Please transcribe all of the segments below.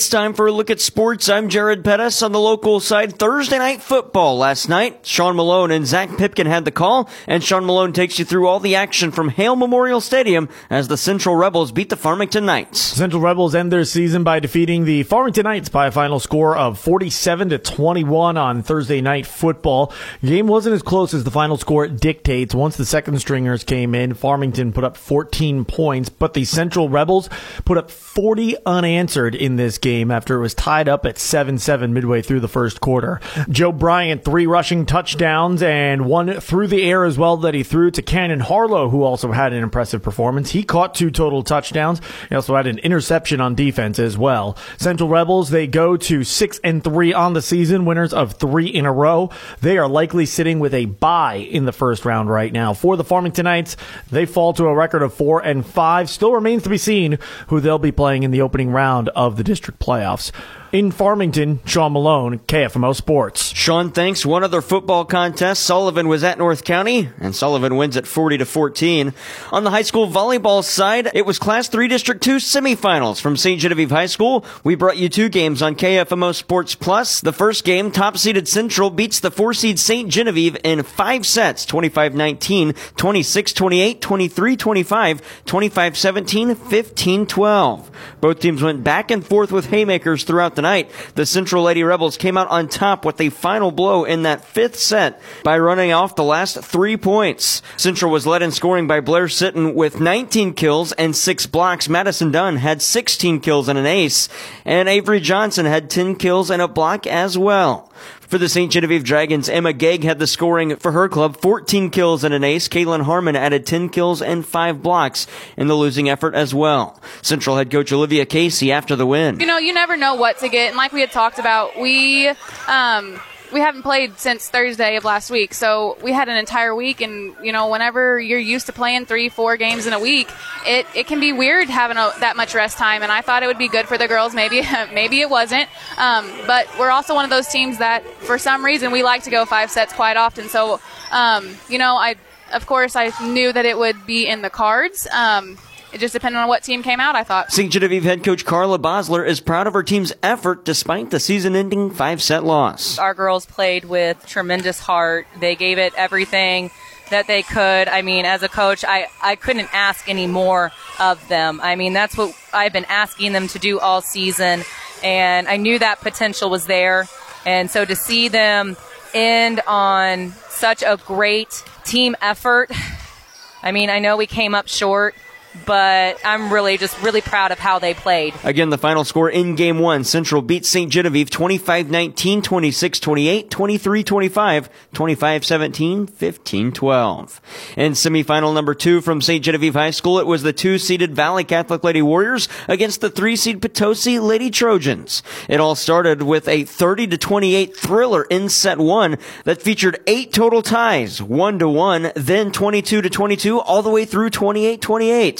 It's time for a look at sports. I'm Jared Pettis on the local side. Thursday night football last night. Sean Malone and Zach Pipkin had the call, and Sean Malone takes you through all the action from Hale Memorial Stadium as the Central Rebels beat the Farmington Knights. Central Rebels end their season by defeating the Farmington Knights by a final score of 47 to 21 on Thursday night football. The game wasn't as close as the final score dictates. Once the second stringers came in, Farmington put up 14 points, but the Central Rebels put up 40 unanswered in this game game after it was tied up at 7 7 midway through the first quarter. Joe Bryant, three rushing touchdowns and one through the air as well that he threw to Cannon Harlow, who also had an impressive performance. He caught two total touchdowns. He also had an interception on defense as well. Central Rebels, they go to 6 and 3 on the season, winners of three in a row. They are likely sitting with a bye in the first round right now. For the Farmington Knights, they fall to a record of 4 and 5. Still remains to be seen who they'll be playing in the opening round of the district playoffs. In Farmington, Sean Malone, KFMO Sports. Sean, thanks. One other football contest. Sullivan was at North County, and Sullivan wins at 40 to 14. On the high school volleyball side, it was Class 3 District 2 semifinals from St. Genevieve High School. We brought you two games on KFMO Sports Plus. The first game, top seeded Central beats the four seed St. Genevieve in five sets 25 19, 26 28, 23 25, 25 17, 15 12. Both teams went back and forth with haymakers throughout the the night. The Central Lady Rebels came out on top with a final blow in that fifth set by running off the last three points. Central was led in scoring by Blair Sitton with 19 kills and six blocks. Madison Dunn had 16 kills and an ace, and Avery Johnson had 10 kills and a block as well. For the St. Genevieve Dragons, Emma Gegg had the scoring for her club, 14 kills and an ace. Kaylin Harmon added 10 kills and 5 blocks in the losing effort as well. Central head coach Olivia Casey after the win. You know, you never know what to get. And like we had talked about, we, um, we haven't played since Thursday of last week, so we had an entire week. And you know, whenever you're used to playing three, four games in a week, it, it can be weird having a, that much rest time. And I thought it would be good for the girls. Maybe maybe it wasn't. Um, but we're also one of those teams that, for some reason, we like to go five sets quite often. So, um, you know, I of course I knew that it would be in the cards. Um, it just depended on what team came out, I thought. St. Genevieve head coach Carla Bosler is proud of her team's effort despite the season ending five set loss. Our girls played with tremendous heart. They gave it everything that they could. I mean, as a coach, I, I couldn't ask any more of them. I mean, that's what I've been asking them to do all season. And I knew that potential was there. And so to see them end on such a great team effort, I mean, I know we came up short but I'm really just really proud of how they played. Again, the final score in game one Central beats St. Genevieve 25 19, 26 28, 23 25, 25 17, 15 12. In semifinal number two from St. Genevieve High School, it was the two seeded Valley Catholic Lady Warriors against the three seed Potosi Lady Trojans. It all started with a 30 to 28 thriller in set one that featured eight total ties, one to one, then 22 to 22, all the way through 28 28.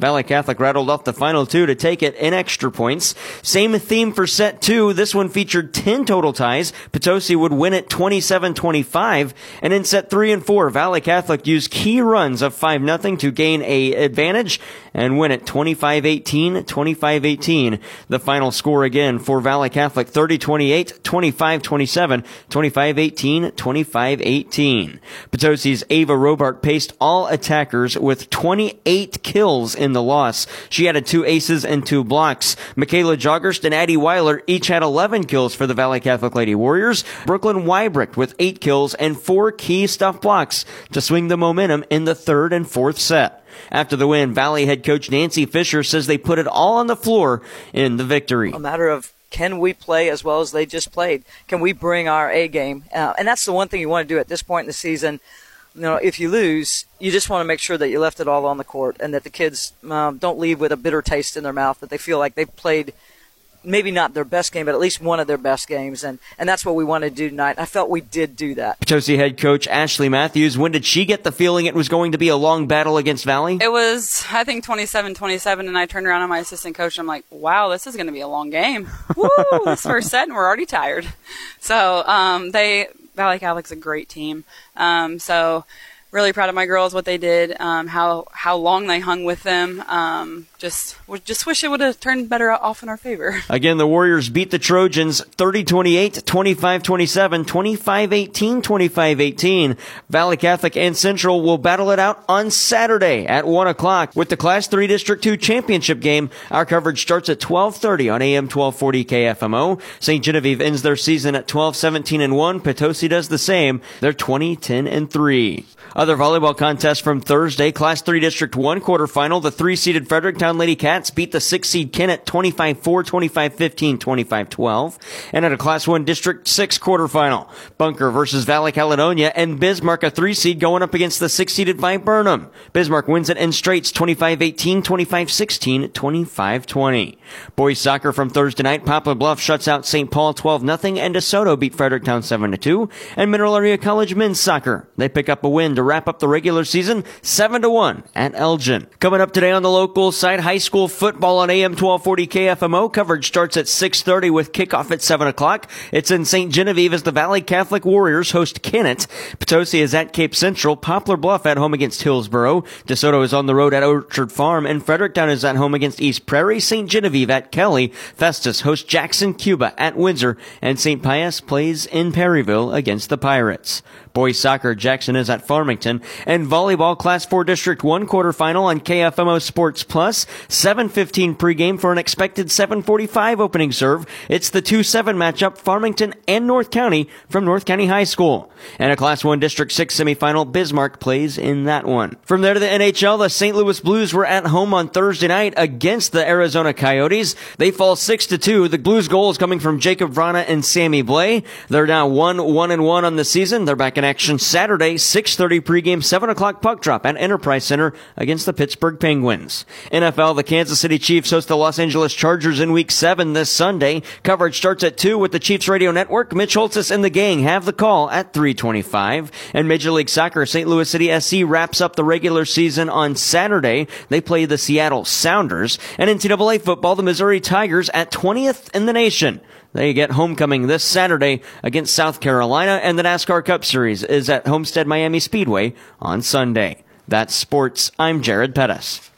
Valley Catholic rattled off the final two to take it in extra points. Same theme for set two. This one featured 10 total ties. Potosi would win it 27-25. And in set three and four, Valley Catholic used key runs of 5-0 to gain a advantage and win it 25-18, 25-18. The final score again for Valley Catholic 30-28, 25-27, 25-18, 25-18. Potosi's Ava Robart paced all attackers with 28 kills kills in the loss. She added two aces and two blocks. Michaela Joggerst and Addie Weiler each had 11 kills for the Valley Catholic Lady Warriors. Brooklyn Wybrecht with eight kills and four key stuff blocks to swing the momentum in the third and fourth set. After the win, Valley head coach Nancy Fisher says they put it all on the floor in the victory. A matter of can we play as well as they just played? Can we bring our A game? Uh, and that's the one thing you want to do at this point in the season you know, if you lose, you just want to make sure that you left it all on the court and that the kids um, don't leave with a bitter taste in their mouth, that they feel like they've played maybe not their best game, but at least one of their best games. And, and that's what we want to do tonight. I felt we did do that. Potosi head coach Ashley Matthews, when did she get the feeling it was going to be a long battle against Valley? It was, I think, 27 27. And I turned around on my assistant coach. And I'm like, wow, this is going to be a long game. Woo, this first set, and we're already tired. So um, they, Valley Catholic's a great team. Um, so really proud of my girls, what they did, um, how how long they hung with them. Um, just just wish it would have turned better off in our favor. Again, the Warriors beat the Trojans 30-28, 25-27, 25-18, 25-18. Valley Catholic and Central will battle it out on Saturday at 1 o'clock with the Class 3 District 2 championship game. Our coverage starts at 12.30 on AM 1240 KFMO. St. Genevieve ends their season at 12-17 and 1. Potosi does the same. They're 20-10 and 3. Other volleyball contests from Thursday, Class 3 District 1 quarterfinal. The three-seeded Fredericktown Lady Cats beat the six-seed Kennett 25-4, 25-15, 25-12. And at a Class 1 District 6 quarterfinal, Bunker versus Valley Caledonia and Bismarck, a three-seed going up against the six-seeded Viburnum. Bismarck wins it in straights 25-18, 25-16, 25-20. Boys soccer from Thursday night, Poplar Bluff shuts out St. Paul 12-0 and DeSoto beat Fredericktown 7-2. And Mineral Area College men's soccer, they pick up a win to wrap up the regular season 7 to 1 at Elgin. Coming up today on the local side, high school football on AM 1240 KFMO. Coverage starts at 6:30 with kickoff at 7 o'clock. It's in St. Genevieve as the Valley Catholic Warriors host Kennett. Potosi is at Cape Central. Poplar Bluff at home against Hillsboro. DeSoto is on the road at Orchard Farm, and Fredericktown is at home against East Prairie. St. Genevieve at Kelly. Festus hosts Jackson Cuba at Windsor, and St. Pius plays in Perryville against the Pirates. Boys soccer, Jackson is at Farmington. And volleyball, Class 4 District 1 quarterfinal on KFMO Sports Plus. 7.15 pregame for an expected 7.45 opening serve. It's the 2-7 matchup, Farmington and North County from North County High School. And a Class 1 District 6 semifinal, Bismarck plays in that one. From there to the NHL, the St. Louis Blues were at home on Thursday night against the Arizona Coyotes. They fall 6-2. The Blues goals coming from Jakub Vrana and Sammy Blais. They're now 1-1 and 1 on the season. They're back in action Saturday, 6.30 pregame, 7 o'clock puck drop at Enterprise Center against the Pittsburgh Penguins. NFL, the Kansas City Chiefs host the Los Angeles Chargers in week 7 this Sunday. Coverage starts at 2 with the Chiefs Radio Network. Mitch Holtis and the gang have the call at 325. And Major League Soccer, St. Louis City SC wraps up the regular season on Saturday. They play the Seattle Sounders. And NCAA football, the Missouri Tigers at 20th in the nation. They get homecoming this Saturday against South Carolina, and the NASCAR Cup Series is at Homestead Miami Speedway on Sunday. That's sports. I'm Jared Pettis.